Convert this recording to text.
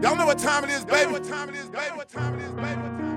Y'all know what time it is, baby. What time it is, baby. What time it is, baby.